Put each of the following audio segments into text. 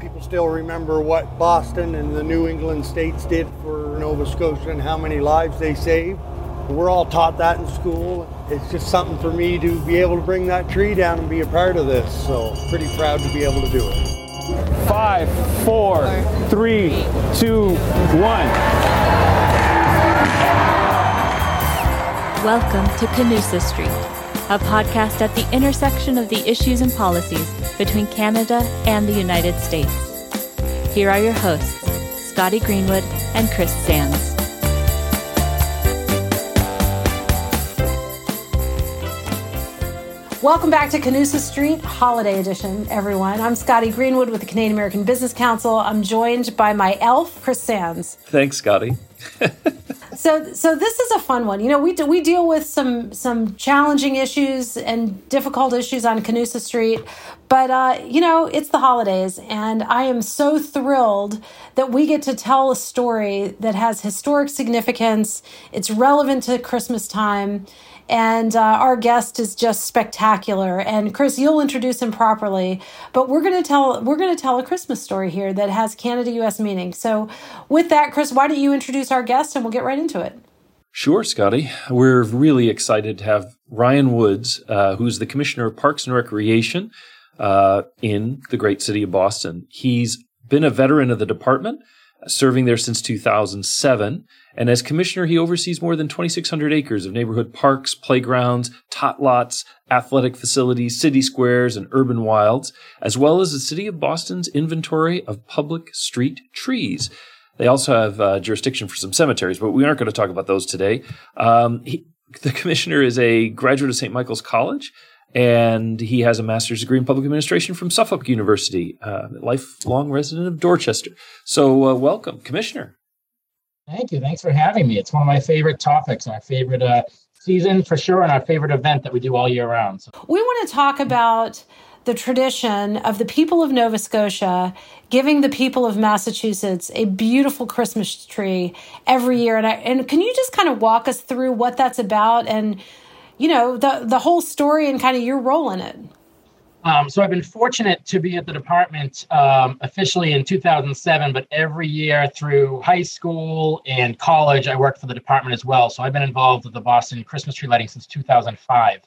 People still remember what Boston and the New England states did for Nova Scotia and how many lives they saved. We're all taught that in school. It's just something for me to be able to bring that tree down and be a part of this. So, pretty proud to be able to do it. Five, four, three, two, one. Welcome to Canusa Street, a podcast at the intersection of the issues and policies between Canada and the United States. Here are your hosts, Scotty Greenwood and Chris Sands. Welcome back to Canusa Street Holiday Edition, everyone. I'm Scotty Greenwood with the Canadian American Business Council. I'm joined by my elf, Chris Sands. Thanks, Scotty. so, so this is a fun one. You know, we do, we deal with some some challenging issues and difficult issues on Canusa Street, but uh, you know, it's the holidays, and I am so thrilled that we get to tell a story that has historic significance. It's relevant to Christmas time and uh, our guest is just spectacular. And Chris, you'll introduce him properly, but we're going to tell we're going to tell a Christmas story here that has Canada-U.S. meaning. So, with that, Chris, why don't you introduce our guest and we'll get right into it. Sure, Scotty. We're really excited to have Ryan Woods, uh, who's the Commissioner of Parks and Recreation uh, in the great city of Boston. He's been a veteran of the department serving there since 2007. And as commissioner, he oversees more than 2,600 acres of neighborhood parks, playgrounds, tot lots, athletic facilities, city squares, and urban wilds, as well as the city of Boston's inventory of public street trees. They also have uh, jurisdiction for some cemeteries, but we aren't going to talk about those today. Um, he, the commissioner is a graduate of St. Michael's College and he has a master's degree in public administration from Suffolk University, uh, lifelong resident of Dorchester. So, uh, welcome, Commissioner. Thank you. Thanks for having me. It's one of my favorite topics, our favorite uh, season for sure, and our favorite event that we do all year round. So. We want to talk about the tradition of the people of Nova Scotia giving the people of Massachusetts a beautiful Christmas tree every year. And, I, and can you just kind of walk us through what that's about and you know the the whole story and kind of your role in it um, so I've been fortunate to be at the department um, officially in 2007, but every year through high school and college, I worked for the department as well. So I've been involved with the Boston Christmas tree lighting since 2005.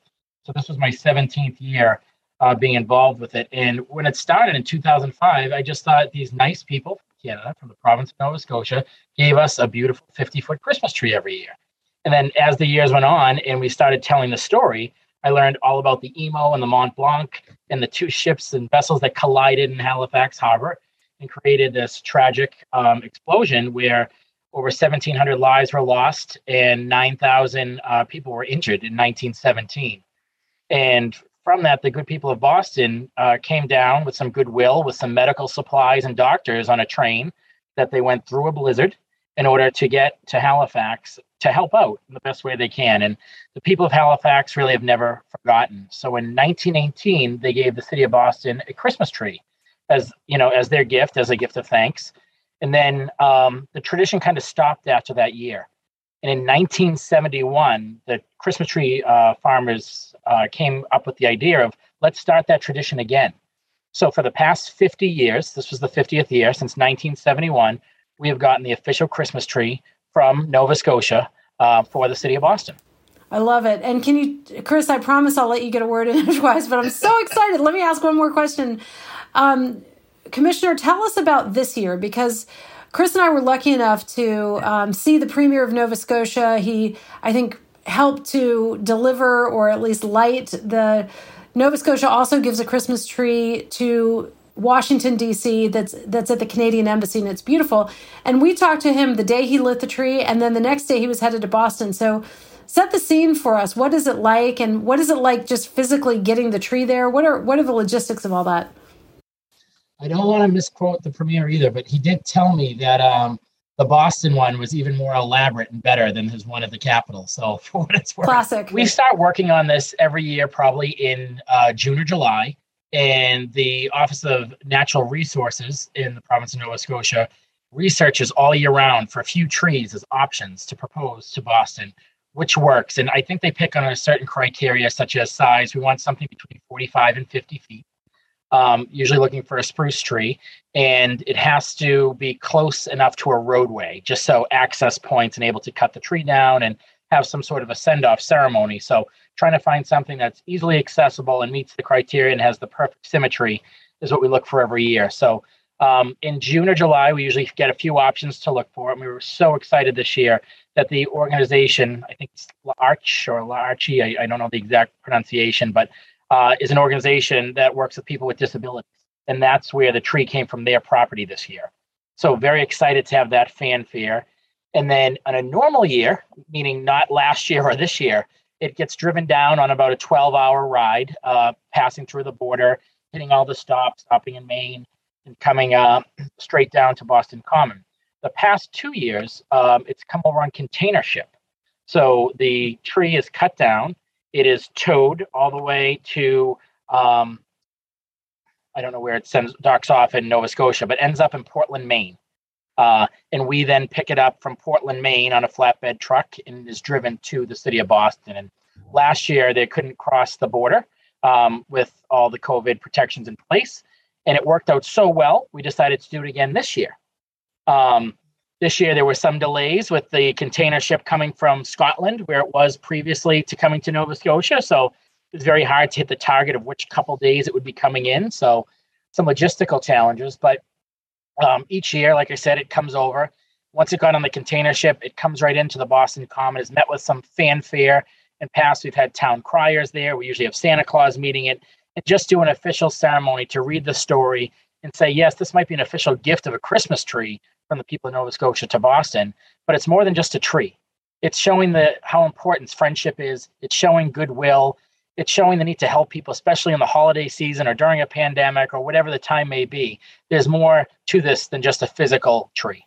So this was my 17th year uh, being involved with it. And when it started in 2005, I just thought these nice people from Canada, from the province of Nova Scotia, gave us a beautiful 50 foot Christmas tree every year. And then as the years went on and we started telling the story, I learned all about the Imo and the Mont Blanc and the two ships and vessels that collided in Halifax Harbor and created this tragic um, explosion where over 1,700 lives were lost and 9,000 uh, people were injured in 1917. And from that, the good people of Boston uh, came down with some goodwill, with some medical supplies and doctors on a train that they went through a blizzard in order to get to Halifax to help out in the best way they can. And the people of Halifax really have never forgotten. So in 1918, they gave the city of Boston a Christmas tree as you know as their gift, as a gift of thanks. And then um, the tradition kind of stopped after that year. And in 1971, the Christmas tree uh, farmers uh, came up with the idea of let's start that tradition again. So for the past 50 years, this was the 50th year since 1971, we have gotten the official Christmas tree from Nova Scotia uh, for the city of Boston. I love it. And can you, Chris, I promise I'll let you get a word in edgewise, but I'm so excited. let me ask one more question. Um, Commissioner, tell us about this year because Chris and I were lucky enough to um, see the Premier of Nova Scotia. He, I think, helped to deliver or at least light the Nova Scotia also gives a Christmas tree to Washington D.C. that's that's at the Canadian Embassy and it's beautiful. And we talked to him the day he lit the tree, and then the next day he was headed to Boston. So set the scene for us. What is it like, and what is it like just physically getting the tree there? What are what are the logistics of all that? I don't want to misquote the premier either, but he did tell me that um, the Boston one was even more elaborate and better than his one at the Capitol. So for what it's worth, classic. We start working on this every year, probably in uh, June or July and the Office of Natural Resources in the province of Nova Scotia researches all year round for a few trees as options to propose to Boston, which works. And I think they pick on a certain criteria, such as size. We want something between 45 and 50 feet. um, usually looking for a spruce tree, and it has to be close enough to a roadway, just so access points and able to cut the tree down and have some sort of a send off ceremony. So, trying to find something that's easily accessible and meets the criteria and has the perfect symmetry is what we look for every year. So, um, in June or July, we usually get a few options to look for. And we were so excited this year that the organization, I think it's Arch or Larchi, I, I don't know the exact pronunciation, but uh, is an organization that works with people with disabilities. And that's where the tree came from their property this year. So, very excited to have that fanfare. And then on a normal year, meaning not last year or this year, it gets driven down on about a 12 hour ride, uh, passing through the border, hitting all the stops, stopping in Maine, and coming uh, straight down to Boston Common. The past two years, um, it's come over on container ship. So the tree is cut down, it is towed all the way to, um, I don't know where it sends docks off in Nova Scotia, but ends up in Portland, Maine. Uh, and we then pick it up from Portland, Maine on a flatbed truck and is driven to the city of Boston. And last year, they couldn't cross the border um, with all the COVID protections in place and it worked out so well, we decided to do it again this year. Um, this year, there were some delays with the container ship coming from Scotland, where it was previously to coming to Nova Scotia. So it was very hard to hit the target of which couple days it would be coming in. So some logistical challenges. But um, each year, like I said, it comes over. Once it got on the container ship, it comes right into the Boston Common, is met with some fanfare. In past, we've had town criers there. We usually have Santa Claus meeting it and just do an official ceremony to read the story and say, yes, this might be an official gift of a Christmas tree from the people of Nova Scotia to Boston, but it's more than just a tree. It's showing the how important friendship is. It's showing goodwill. It's showing the need to help people, especially in the holiday season or during a pandemic or whatever the time may be. There's more to this than just a physical tree.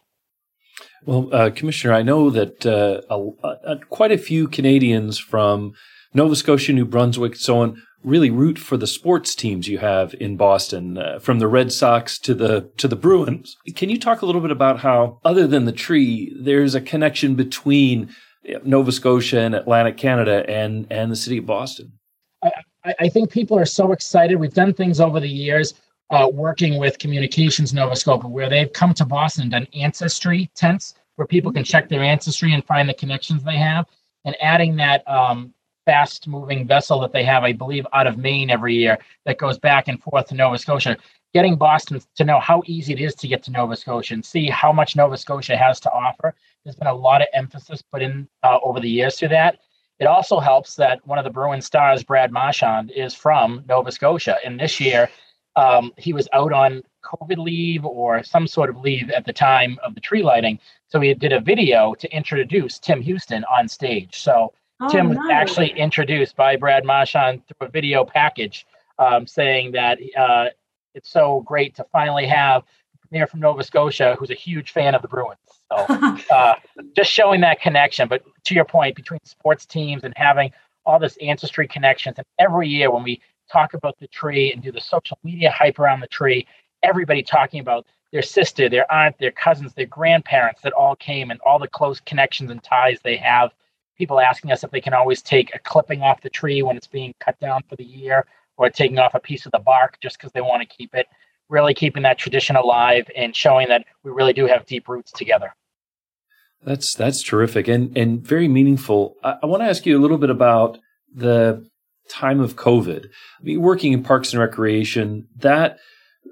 Well, uh, Commissioner, I know that uh, a, a, quite a few Canadians from Nova Scotia, New Brunswick, and so on, really root for the sports teams you have in Boston, uh, from the Red Sox to the to the Bruins. Can you talk a little bit about how, other than the tree, there's a connection between Nova Scotia and Atlantic Canada and and the city of Boston? I, I think people are so excited. We've done things over the years. Uh, working with Communications Nova Scotia, where they've come to Boston and done ancestry tents where people can check their ancestry and find the connections they have, and adding that um, fast moving vessel that they have, I believe, out of Maine every year that goes back and forth to Nova Scotia. Getting Boston to know how easy it is to get to Nova Scotia and see how much Nova Scotia has to offer. There's been a lot of emphasis put in uh, over the years to that. It also helps that one of the Bruin stars, Brad Marchand, is from Nova Scotia. And this year, um, he was out on COVID leave or some sort of leave at the time of the tree lighting. So he did a video to introduce Tim Houston on stage. So Oh, Tim was actually introduced by Brad Marchand through a video package um, saying that uh, it's so great to finally have Premier from Nova Scotia who's a huge fan of the Bruins. So uh, just showing that connection. But to your point, between sports teams and having all this ancestry connections, and every year when we talk about the tree and do the social media hype around the tree, everybody talking about their sister, their aunt, their cousins, their grandparents that all came and all the close connections and ties they have people asking us if they can always take a clipping off the tree when it's being cut down for the year or taking off a piece of the bark just because they want to keep it really keeping that tradition alive and showing that we really do have deep roots together that's that's terrific and and very meaningful. I, I want to ask you a little bit about the time of covid. I mean, working in parks and recreation that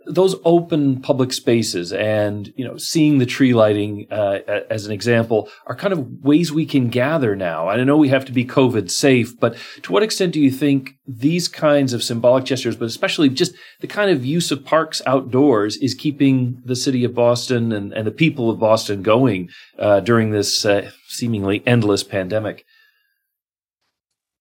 those open public spaces and you know seeing the tree lighting uh, as an example are kind of ways we can gather now. I know we have to be covid safe but to what extent do you think these kinds of symbolic gestures but especially just the kind of use of parks outdoors is keeping the city of boston and, and the people of boston going uh, during this uh, seemingly endless pandemic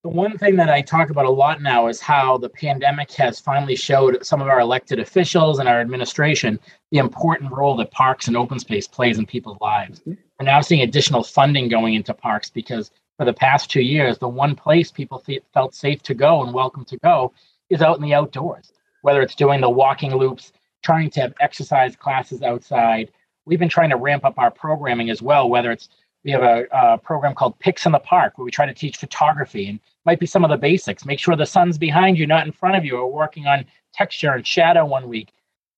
the one thing that I talk about a lot now is how the pandemic has finally showed some of our elected officials and our administration the important role that parks and open space plays in people's lives. Mm-hmm. We're now seeing additional funding going into parks because for the past two years, the one place people felt safe to go and welcome to go is out in the outdoors, whether it's doing the walking loops, trying to have exercise classes outside. We've been trying to ramp up our programming as well, whether it's We have a, a program called Picks in the Park where we try to teach photography and might be some of the basics. Make sure the sun's behind you, not in front of you. We're working on texture and shadow one week.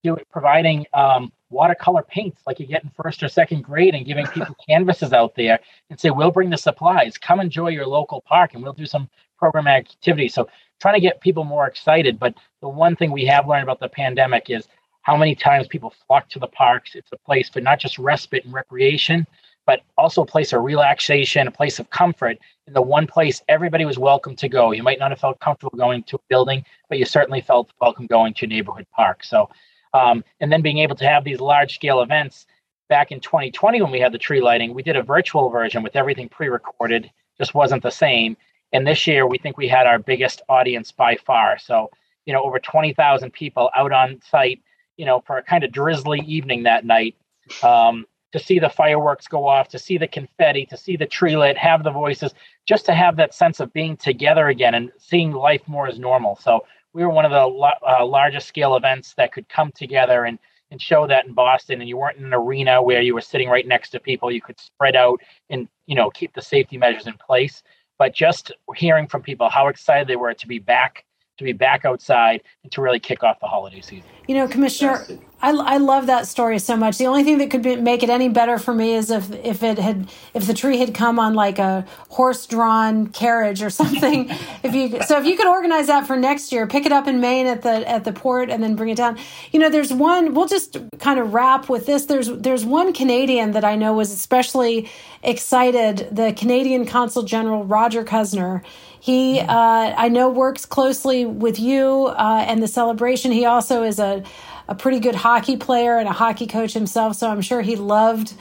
Do it, providing um, watercolor paints like you get in first or second grade and giving people canvases out there and say, we'll bring the supplies. Come enjoy your local park and we'll do some program activities. So trying to get people more excited. But the one thing we have learned about the pandemic is how many times people flock to the parks. It's a place for not just respite and recreation, but also a place of relaxation, a place of comfort. In the one place everybody was welcome to go. You might not have felt comfortable going to a building, but you certainly felt welcome going to a neighborhood park. So, um, and then being able to have these large scale events. Back in 2020, when we had the tree lighting, we did a virtual version with everything pre recorded, just wasn't the same. And this year, we think we had our biggest audience by far. So, you know, over 20,000 people out on site, you know, for a kind of drizzly evening that night. Um, to see the fireworks go off, to see the confetti, to see the tree lit, have the voices, just to have that sense of being together again and seeing life more as normal. So we were one of the uh, largest scale events that could come together and and show that in Boston. And you weren't in an arena where you were sitting right next to people. You could spread out and you know keep the safety measures in place. But just hearing from people how excited they were to be back to be back outside and to really kick off the holiday season. You know, Commissioner, I, I love that story so much. The only thing that could be, make it any better for me is if if it had if the tree had come on like a horse drawn carriage or something. if you so if you could organize that for next year, pick it up in Maine at the at the port and then bring it down. You know, there's one. We'll just kind of wrap with this. There's there's one Canadian that I know was especially excited. The Canadian Consul General Roger Cuzner he, uh, I know, works closely with you uh, and the celebration. He also is a, a pretty good hockey player and a hockey coach himself, so I'm sure he loved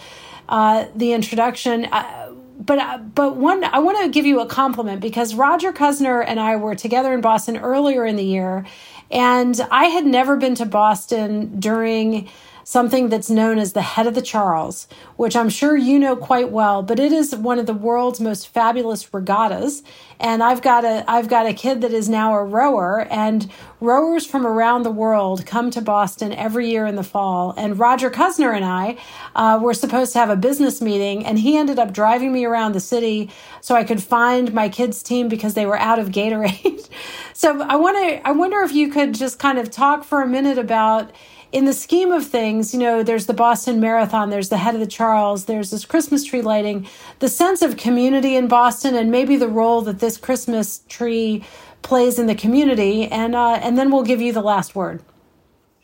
uh, the introduction. Uh, but uh, but one, I want to give you a compliment because Roger Cuzner and I were together in Boston earlier in the year, and I had never been to Boston during something that's known as the head of the Charles, which I'm sure you know quite well, but it is one of the world's most fabulous regattas. And I've got a I've got a kid that is now a rower, and rowers from around the world come to Boston every year in the fall. And Roger Cuzner and I uh, were supposed to have a business meeting, and he ended up driving me around the city so I could find my kids' team because they were out of Gatorade. so I want to I wonder if you could just kind of talk for a minute about in the scheme of things, you know, there's the Boston Marathon, there's the head of the Charles, there's this Christmas tree lighting, the sense of community in Boston, and maybe the role that this Christmas tree plays in the community, and uh, and then we'll give you the last word.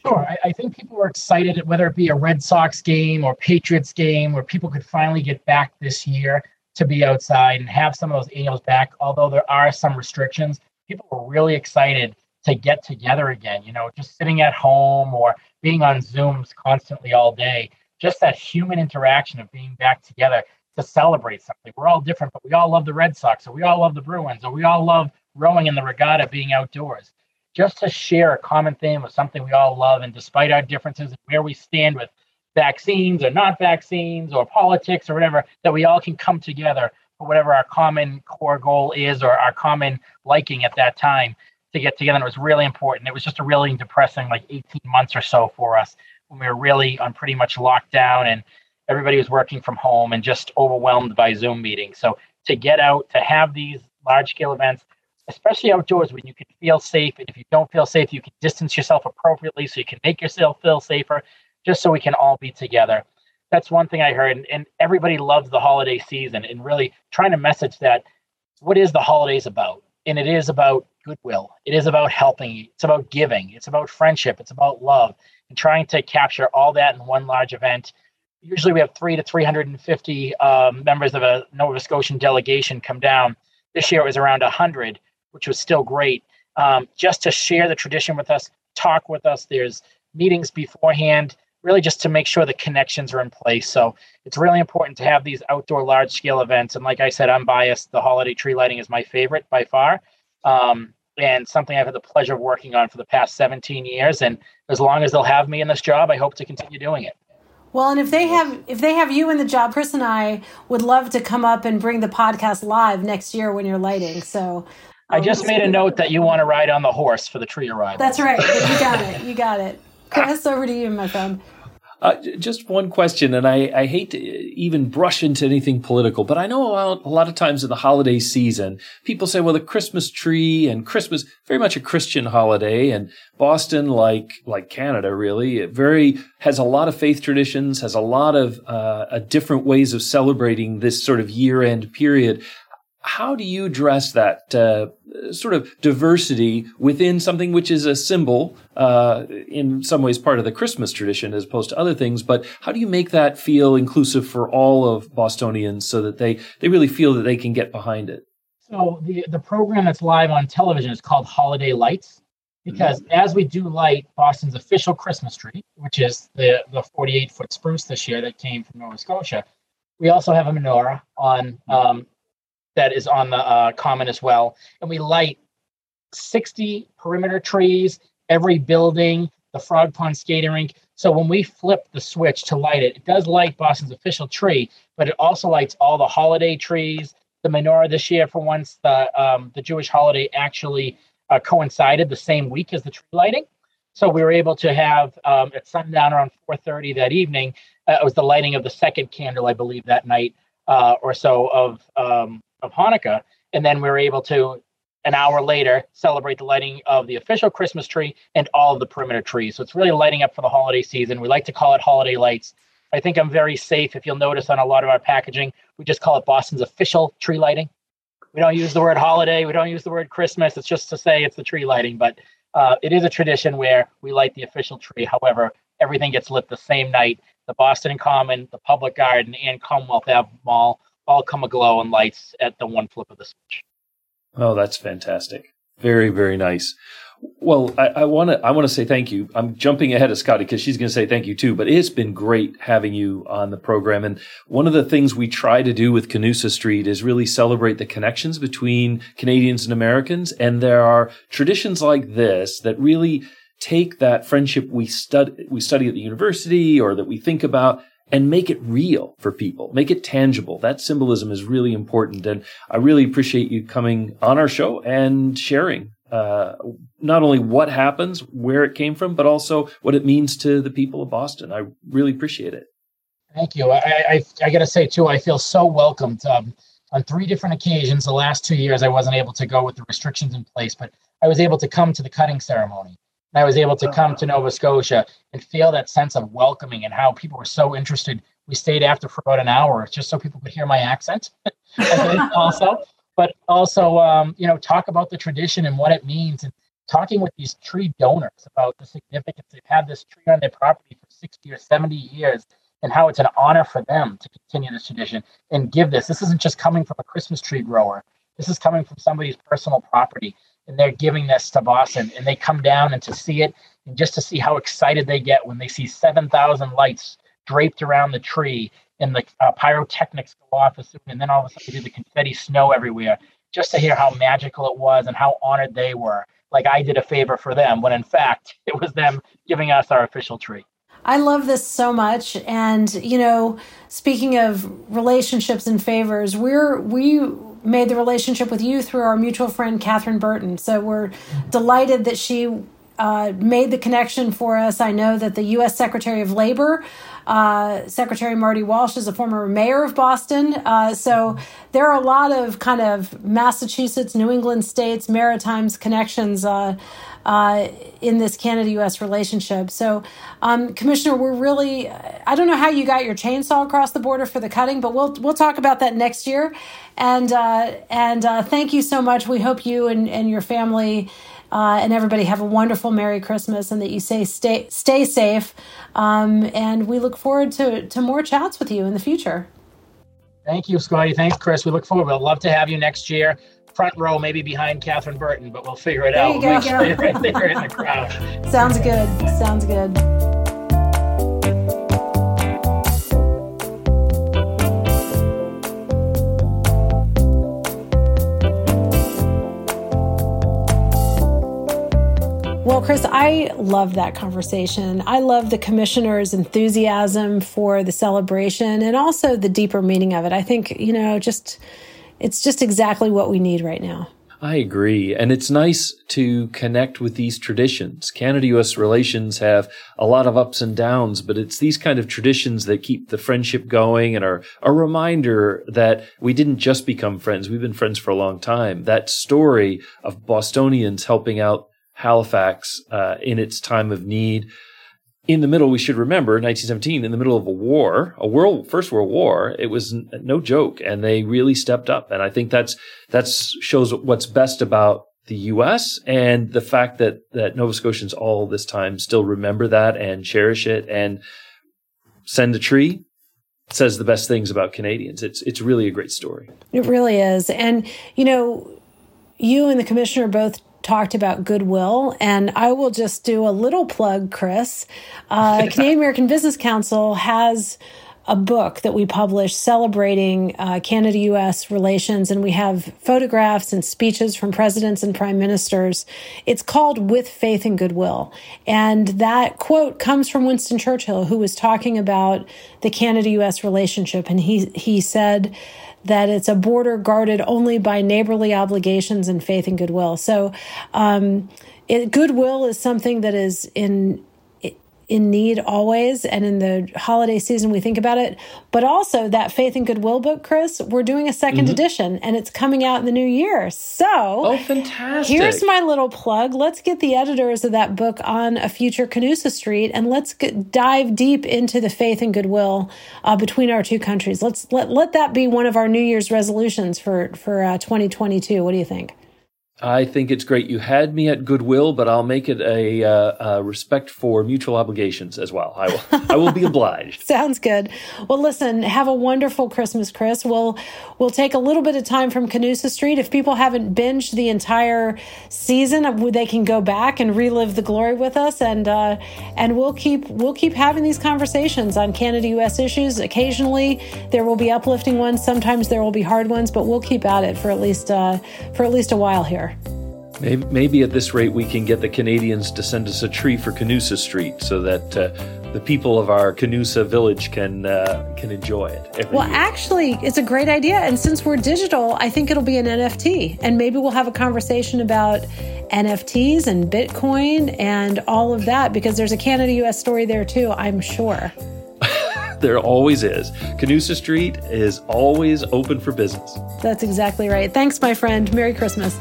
Sure, I, I think people were excited, whether it be a Red Sox game or Patriots game, where people could finally get back this year to be outside and have some of those annuals back. Although there are some restrictions, people were really excited to get together again. You know, just sitting at home or being on Zooms constantly all day, just that human interaction of being back together to celebrate something. We're all different, but we all love the Red Sox, or we all love the Bruins, or we all love rowing in the regatta, being outdoors. Just to share a common theme of something we all love, and despite our differences and where we stand with vaccines or not vaccines or politics or whatever, that we all can come together for whatever our common core goal is or our common liking at that time to get together. And it was really important. It was just a really depressing like 18 months or so for us when we were really on pretty much lockdown and everybody was working from home and just overwhelmed by Zoom meetings. So to get out, to have these large scale events, especially outdoors when you can feel safe. And if you don't feel safe, you can distance yourself appropriately so you can make yourself feel safer, just so we can all be together. That's one thing I heard. And, and everybody loves the holiday season and really trying to message that what is the holidays about? And it is about goodwill. It is about helping. It's about giving. It's about friendship. It's about love and trying to capture all that in one large event. Usually we have three to 350 um, members of a Nova Scotian delegation come down. This year it was around 100, which was still great. Um, just to share the tradition with us, talk with us. There's meetings beforehand, really just to make sure the connections are in place. So it's really important to have these outdoor large scale events. And like I said, I'm biased. The holiday tree lighting is my favorite by far um, and something I've had the pleasure of working on for the past 17 years. And as long as they'll have me in this job, I hope to continue doing it. Well, and if they have if they have you in the job, Chris and I would love to come up and bring the podcast live next year when you're lighting. So I just um, made a note that you want to ride on the horse for the tree arrival. That's right. You got it. You got it. Chris, over to you, my friend. Uh, just one question, and I, I, hate to even brush into anything political, but I know a lot, a lot, of times in the holiday season, people say, well, the Christmas tree and Christmas, very much a Christian holiday, and Boston, like like Canada, really, it very has a lot of faith traditions, has a lot of uh, different ways of celebrating this sort of year end period how do you address that uh, sort of diversity within something which is a symbol, uh, in some ways part of the Christmas tradition as opposed to other things? But how do you make that feel inclusive for all of Bostonians so that they, they really feel that they can get behind it? So the, the program that's live on television is called Holiday Lights because mm-hmm. as we do light Boston's official Christmas tree, which is the, the 48 foot spruce this year that came from Nova Scotia, we also have a menorah on um, that is on the uh, common as well. And we light 60 perimeter trees, every building, the Frog Pond skating rink. So when we flip the switch to light it, it does light Boston's official tree, but it also lights all the holiday trees. The menorah this year, for once, the um, the Jewish holiday actually uh, coincided the same week as the tree lighting. So we were able to have um, at sundown around 4:30 that evening. Uh, it was the lighting of the second candle, I believe, that night uh, or so of um, of Hanukkah, and then we were able to an hour later celebrate the lighting of the official Christmas tree and all of the perimeter trees. So it's really lighting up for the holiday season. We like to call it holiday lights. I think I'm very safe. If you'll notice on a lot of our packaging, we just call it Boston's official tree lighting. We don't use the word holiday. We don't use the word Christmas. It's just to say it's the tree lighting. But uh, it is a tradition where we light the official tree. However, everything gets lit the same night. The Boston Common, the Public Garden, and Commonwealth Ave Mall all come aglow in lights at the one flip of the switch. Oh, that's fantastic. Very, very nice. Well, I want to I want to say thank you. I'm jumping ahead of Scotty because she's going to say thank you too. But it's been great having you on the program. And one of the things we try to do with Canusa Street is really celebrate the connections between Canadians and Americans. And there are traditions like this that really take that friendship we study we study at the university or that we think about and make it real for people, make it tangible. That symbolism is really important. And I really appreciate you coming on our show and sharing uh, not only what happens, where it came from, but also what it means to the people of Boston. I really appreciate it. Thank you. I, I, I got to say, too, I feel so welcomed. Um, on three different occasions, the last two years, I wasn't able to go with the restrictions in place, but I was able to come to the cutting ceremony. I was able to come to Nova Scotia and feel that sense of welcoming and how people were so interested. We stayed after for about an hour just so people could hear my accent also, but also, um, you know, talk about the tradition and what it means and talking with these tree donors about the significance. They've had this tree on their property for 60 or 70 years and how it's an honor for them to continue this tradition and give this. This isn't just coming from a Christmas tree grower. This is coming from somebody's personal property and they're giving this to Boston, and they come down and to see it, and just to see how excited they get when they see 7,000 lights draped around the tree, and the uh, pyrotechnics go off and then all of a sudden the confetti snow everywhere, just to hear how magical it was and how honored they were. Like I did a favor for them, when in fact it was them giving us our official tree. I love this so much. And, you know, speaking of relationships and favors, we're, we made the relationship with you through our mutual friend Catherine Burton. So we're delighted that she uh, made the connection for us. I know that the U.S. Secretary of Labor, uh, Secretary Marty Walsh, is a former mayor of Boston. Uh, so there are a lot of kind of Massachusetts, New England states, Maritimes connections uh, uh, in this Canada US relationship. So, um, Commissioner, we're really, I don't know how you got your chainsaw across the border for the cutting, but we'll, we'll talk about that next year. And, uh, and uh, thank you so much. We hope you and, and your family. Uh, and everybody have a wonderful Merry Christmas, and that you say stay stay safe. Um, and we look forward to to more chats with you in the future. Thank you, Scotty. Thanks, Chris. We look forward. We'd love to have you next year front row, maybe behind Catherine Burton, but we'll figure it there out. You go. Sure right there in the crowd. Sounds good. Sounds good. Well, Chris, I love that conversation. I love the commissioner's enthusiasm for the celebration and also the deeper meaning of it. I think, you know, just it's just exactly what we need right now. I agree. And it's nice to connect with these traditions. Canada US relations have a lot of ups and downs, but it's these kind of traditions that keep the friendship going and are a reminder that we didn't just become friends. We've been friends for a long time. That story of Bostonians helping out Halifax uh, in its time of need in the middle, we should remember 1917, in the middle of a war, a world, first world war, it was no joke and they really stepped up. And I think that's, that's shows what's best about the U.S. and the fact that, that Nova Scotians all this time still remember that and cherish it and send a tree says the best things about Canadians. It's, it's really a great story. It really is. And, you know, you and the commissioner both talked about goodwill. And I will just do a little plug, Chris. Uh, Canadian American Business Council has a book that we published celebrating uh, Canada US relations, and we have photographs and speeches from presidents and prime ministers. It's called With Faith and Goodwill. And that quote comes from Winston Churchill, who was talking about the Canada US relationship. And he, he said, that it's a border guarded only by neighborly obligations and faith and goodwill. So, um, it, goodwill is something that is in in need always and in the holiday season we think about it. But also that faith and goodwill book chris we're doing a 2nd mm-hmm. edition and it's coming out in the new year. So oh fantastic. here's my little plug. Let's get the editors of that book on a future canusa street and let's get, dive deep into the faith and goodwill uh, between our two countries. Let's let, let that be one of our new year's resolutions for for uh, 2022 what do you think I think it's great. You had me at goodwill, but I'll make it a, uh, a respect for mutual obligations as well. I will. I will be obliged. Sounds good. Well, listen. Have a wonderful Christmas, Chris. We'll we'll take a little bit of time from Canusa Street. If people haven't binged the entire season, uh, they can go back and relive the glory with us, and uh, and we'll keep we'll keep having these conversations on Canada U.S. issues. Occasionally, there will be uplifting ones. Sometimes there will be hard ones, but we'll keep at it for at least uh, for at least a while here. Maybe, maybe, at this rate we can get the Canadians to send us a tree for Canusa Street so that uh, the people of our Canusa village can uh, can enjoy it. well, year. actually, it's a great idea, and since we're digital, I think it'll be an NFT, and maybe we'll have a conversation about NFTs and Bitcoin and all of that because there's a Canada U.S. story there too. I'm sure. there always is. Canusa Street is always open for business. That's exactly right. Thanks, my friend. Merry Christmas.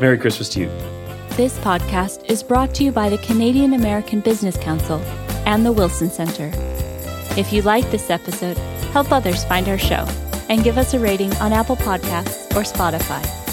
Merry Christmas to you. This podcast is brought to you by the Canadian American Business Council and the Wilson Center. If you like this episode, help others find our show and give us a rating on Apple Podcasts or Spotify.